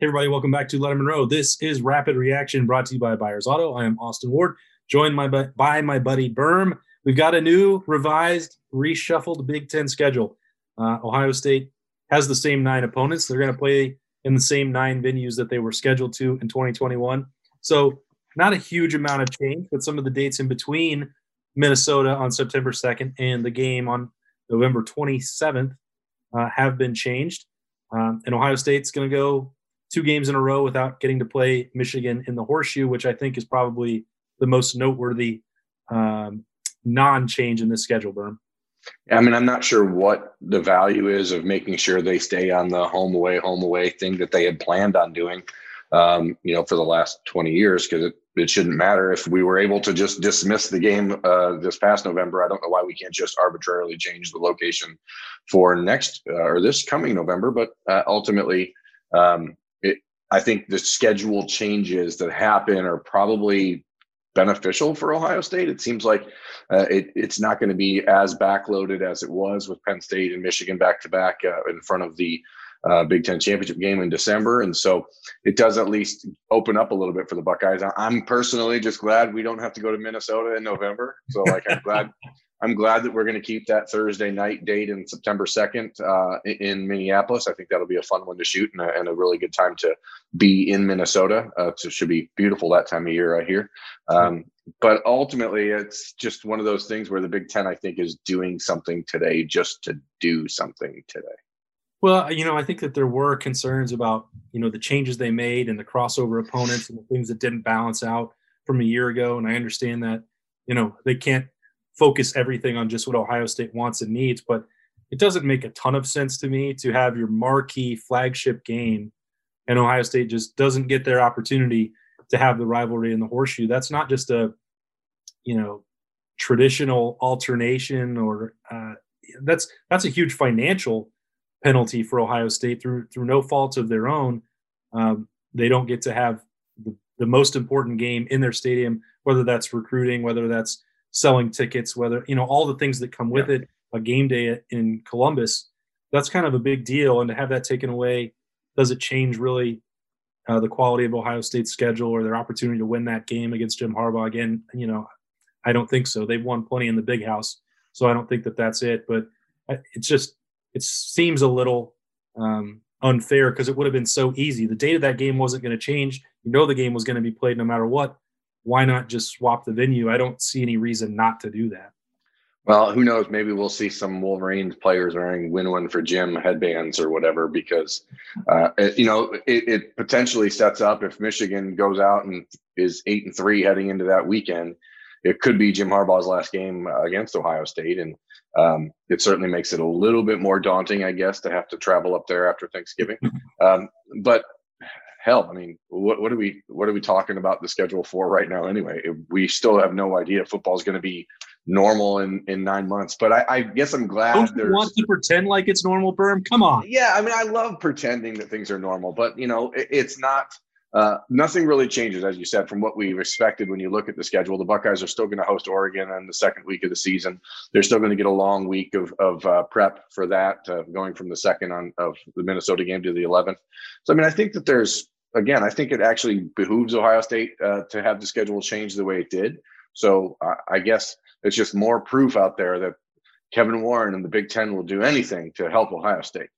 Hey everybody, welcome back to Lettermen Row. This is Rapid Reaction brought to you by Buyers Auto. I am Austin Ward, joined my, by my buddy Berm. We've got a new, revised, reshuffled Big Ten schedule. Uh, Ohio State has the same nine opponents. They're going to play in the same nine venues that they were scheduled to in 2021. So, not a huge amount of change, but some of the dates in between Minnesota on September 2nd and the game on November 27th uh, have been changed. Um, and Ohio State's going to go two games in a row without getting to play Michigan in the horseshoe, which I think is probably the most noteworthy um, non change in this schedule, Berm. I mean, I'm not sure what the value is of making sure they stay on the home away, home away thing that they had planned on doing, um, you know, for the last 20 years, because it, it shouldn't matter if we were able to just dismiss the game uh, this past November. I don't know why we can't just arbitrarily change the location for next uh, or this coming November, but uh, ultimately, um, I think the schedule changes that happen are probably beneficial for Ohio State. It seems like uh, it, it's not going to be as backloaded as it was with Penn State and Michigan back to back in front of the uh, Big Ten championship game in December, and so it does at least open up a little bit for the Buckeyes. I'm personally just glad we don't have to go to Minnesota in November. So like I'm glad I'm glad that we're going to keep that Thursday night date in September 2nd uh, in Minneapolis. I think that'll be a fun one to shoot and a, and a really good time to be in Minnesota. Uh, so it should be beautiful that time of year, I hear. Um, but ultimately, it's just one of those things where the Big Ten, I think, is doing something today just to do something today. Well, you know, I think that there were concerns about, you know, the changes they made and the crossover opponents and the things that didn't balance out from a year ago. And I understand that, you know, they can't focus everything on just what Ohio State wants and needs. But it doesn't make a ton of sense to me to have your marquee flagship game and Ohio State just doesn't get their opportunity to have the rivalry in the horseshoe. That's not just a, you know, traditional alternation or uh, that's that's a huge financial penalty for Ohio State through through no fault of their own. Um, they don't get to have the, the most important game in their stadium, whether that's recruiting, whether that's selling tickets, whether you know all the things that come with yeah. it. A game day in Columbus, that's kind of a big deal, and to have that taken away, does it change really uh, the quality of Ohio State's schedule or their opportunity to win that game against Jim Harbaugh again? You know, I don't think so. They've won plenty in the big house, so I don't think that that's it. But it's just it seems a little um, unfair because it would have been so easy. The date of that game wasn't going to change. You know, the game was going to be played no matter what why not just swap the venue? I don't see any reason not to do that. Well, who knows? Maybe we'll see some Wolverines players wearing "Win One for Jim" headbands or whatever, because uh, it, you know it, it, potentially sets up if Michigan goes out and is eight and three heading into that weekend. It could be Jim Harbaugh's last game against Ohio State, and um, it certainly makes it a little bit more daunting, I guess, to have to travel up there after Thanksgiving. Um, but hell, I mean, what, what are we what are we talking about the schedule for right now? Anyway, we still have no idea football is going to be normal in in nine months. But I, I guess I'm glad. Don't you want to pretend like it's normal, Berm? Come on. Yeah, I mean, I love pretending that things are normal, but you know, it, it's not. Uh, nothing really changes, as you said, from what we expected when you look at the schedule. The Buckeyes are still going to host Oregon in the second week of the season. They're still going to get a long week of, of uh, prep for that, uh, going from the second on of the Minnesota game to the 11th. So, I mean, I think that there's again, I think it actually behooves Ohio State uh, to have the schedule change the way it did. So I guess it's just more proof out there that Kevin Warren and the Big Ten will do anything to help Ohio State.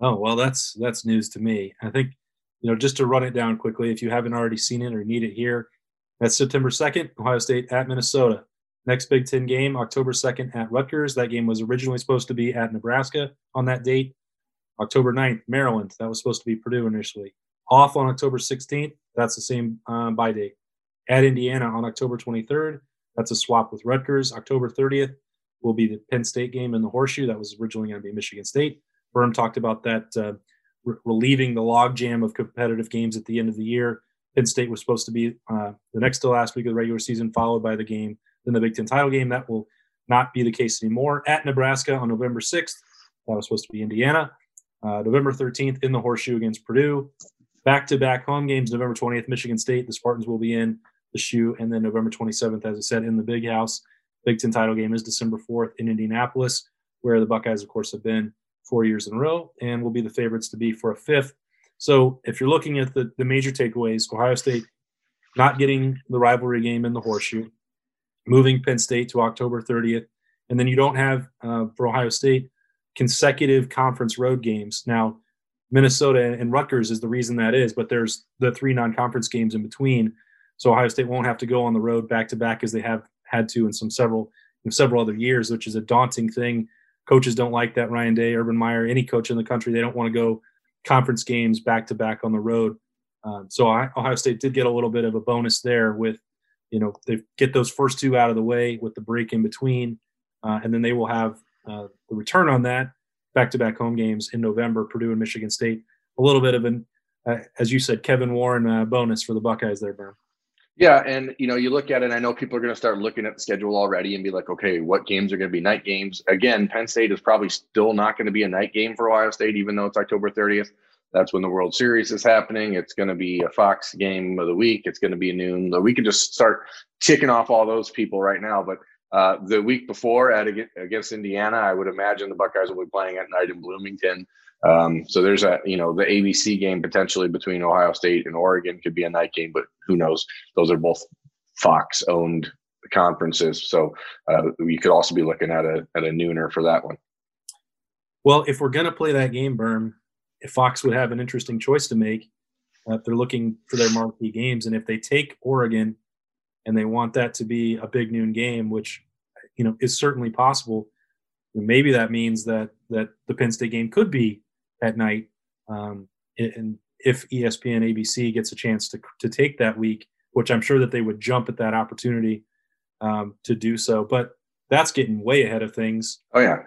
Oh well, that's that's news to me. I think you know just to run it down quickly, if you haven't already seen it or need it here, that's September second, Ohio State at Minnesota. Next Big Ten game, October second at Rutgers. That game was originally supposed to be at Nebraska on that date. October 9th, Maryland. That was supposed to be Purdue initially off on October 16th. That's the same um, bye date. At Indiana on October 23rd. That's a swap with Rutgers. October 30th will be the Penn State game in the Horseshoe. That was originally going to be Michigan State. Berm talked about that uh, re- relieving the logjam of competitive games at the end of the year. Penn State was supposed to be uh, the next to last week of the regular season, followed by the game, then the Big Ten title game. That will not be the case anymore. At Nebraska on November 6th, that was supposed to be Indiana. Uh, November 13th in the Horseshoe against Purdue back to back home games November 20th, Michigan State. The Spartans will be in the shoe. And then November 27th, as I said, in the big house. Big Ten title game is December 4th in Indianapolis, where the Buckeyes, of course, have been four years in a row and will be the favorites to be for a fifth. So if you're looking at the, the major takeaways, Ohio State not getting the rivalry game in the horseshoe, moving Penn State to October 30th, and then you don't have uh, for Ohio State consecutive conference road games. Now, Minnesota and Rutgers is the reason that is, but there's the three non-conference games in between, so Ohio State won't have to go on the road back to back as they have had to in some several several other years, which is a daunting thing. Coaches don't like that. Ryan Day, Urban Meyer, any coach in the country, they don't want to go conference games back to back on the road. Um, so Ohio State did get a little bit of a bonus there with, you know, they get those first two out of the way with the break in between, uh, and then they will have uh, the return on that back-to-back home games in November, Purdue and Michigan State. A little bit of an, uh, as you said, Kevin Warren uh, bonus for the Buckeyes there, Berm. Yeah, and you know, you look at it. I know people are going to start looking at the schedule already and be like, okay, what games are going to be night games? Again, Penn State is probably still not going to be a night game for Ohio State, even though it's October 30th. That's when the World Series is happening. It's going to be a Fox game of the week. It's going to be noon. We can just start ticking off all those people right now. But uh, the week before at against Indiana, I would imagine the Buckeyes will be playing at night in Bloomington. Um, so there's a you know the ABC game potentially between Ohio State and Oregon could be a night game, but who knows? Those are both Fox owned conferences, so uh, you could also be looking at a at a nooner for that one. Well, if we're gonna play that game, Berm, if Fox would have an interesting choice to make, uh, if they're looking for their marquee games, and if they take Oregon and they want that to be a big noon game, which you know is certainly possible. Maybe that means that that the Penn State game could be at night, um, and if ESPN ABC gets a chance to to take that week, which I'm sure that they would jump at that opportunity um, to do so. But that's getting way ahead of things. Oh yeah.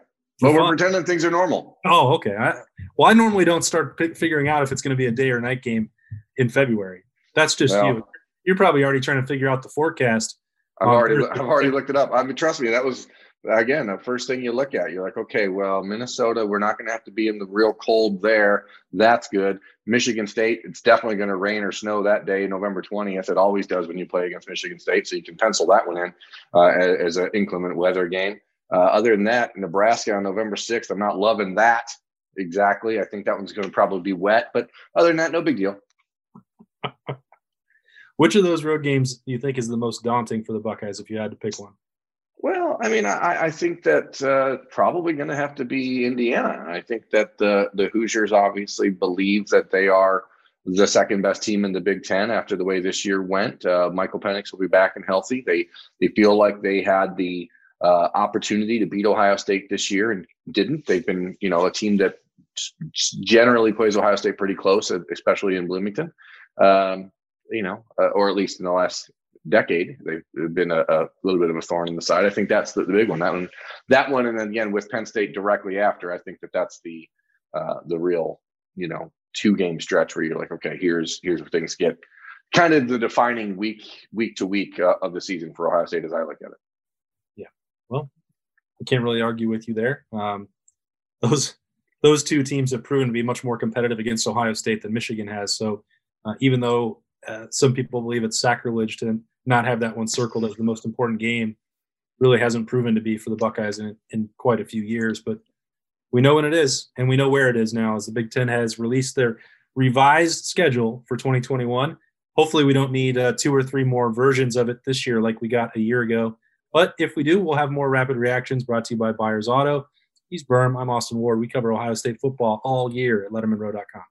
But we're pretending things are normal. Oh, okay. I, well, I normally don't start p- figuring out if it's going to be a day or night game in February. That's just well, you you're probably already trying to figure out the forecast. I've already I've already looked it up. I mean, trust me, that was again the first thing you look at. You're like, okay, well, Minnesota, we're not going to have to be in the real cold there. That's good. Michigan State, it's definitely going to rain or snow that day, November 20th. It always does when you play against Michigan State, so you can pencil that one in uh, as an inclement weather game. Uh, other than that, Nebraska on November 6th, I'm not loving that exactly. I think that one's going to probably be wet, but other than that, no big deal. Which of those road games do you think is the most daunting for the Buckeyes if you had to pick one? Well, I mean, I, I think that uh, probably going to have to be Indiana. I think that the the Hoosiers obviously believe that they are the second best team in the Big Ten after the way this year went. Uh, Michael Penix will be back and healthy. They they feel like they had the uh, opportunity to beat Ohio State this year and didn't. They've been, you know, a team that generally plays Ohio State pretty close, especially in Bloomington. Um, you know, uh, or at least in the last decade, they've been a, a, little bit of a thorn in the side. I think that's the, the, big one. That one, that one, and then again with Penn State directly after, I think that that's the uh, the real, you know, two game stretch where you're like, okay, here's here's where things get kind of the defining week week to week uh, of the season for Ohio State as I look at it. Yeah, well, I can't really argue with you there. Um, those those two teams have proven to be much more competitive against Ohio State than Michigan has. So uh, even though uh, some people believe it's sacrilege to not have that one circled as the most important game. Really hasn't proven to be for the Buckeyes in, in quite a few years, but we know when it is, and we know where it is now. As the Big Ten has released their revised schedule for 2021. Hopefully, we don't need uh, two or three more versions of it this year like we got a year ago. But if we do, we'll have more rapid reactions brought to you by Buyers Auto. He's Berm. I'm Austin Ward. We cover Ohio State football all year at LettermenRow.com.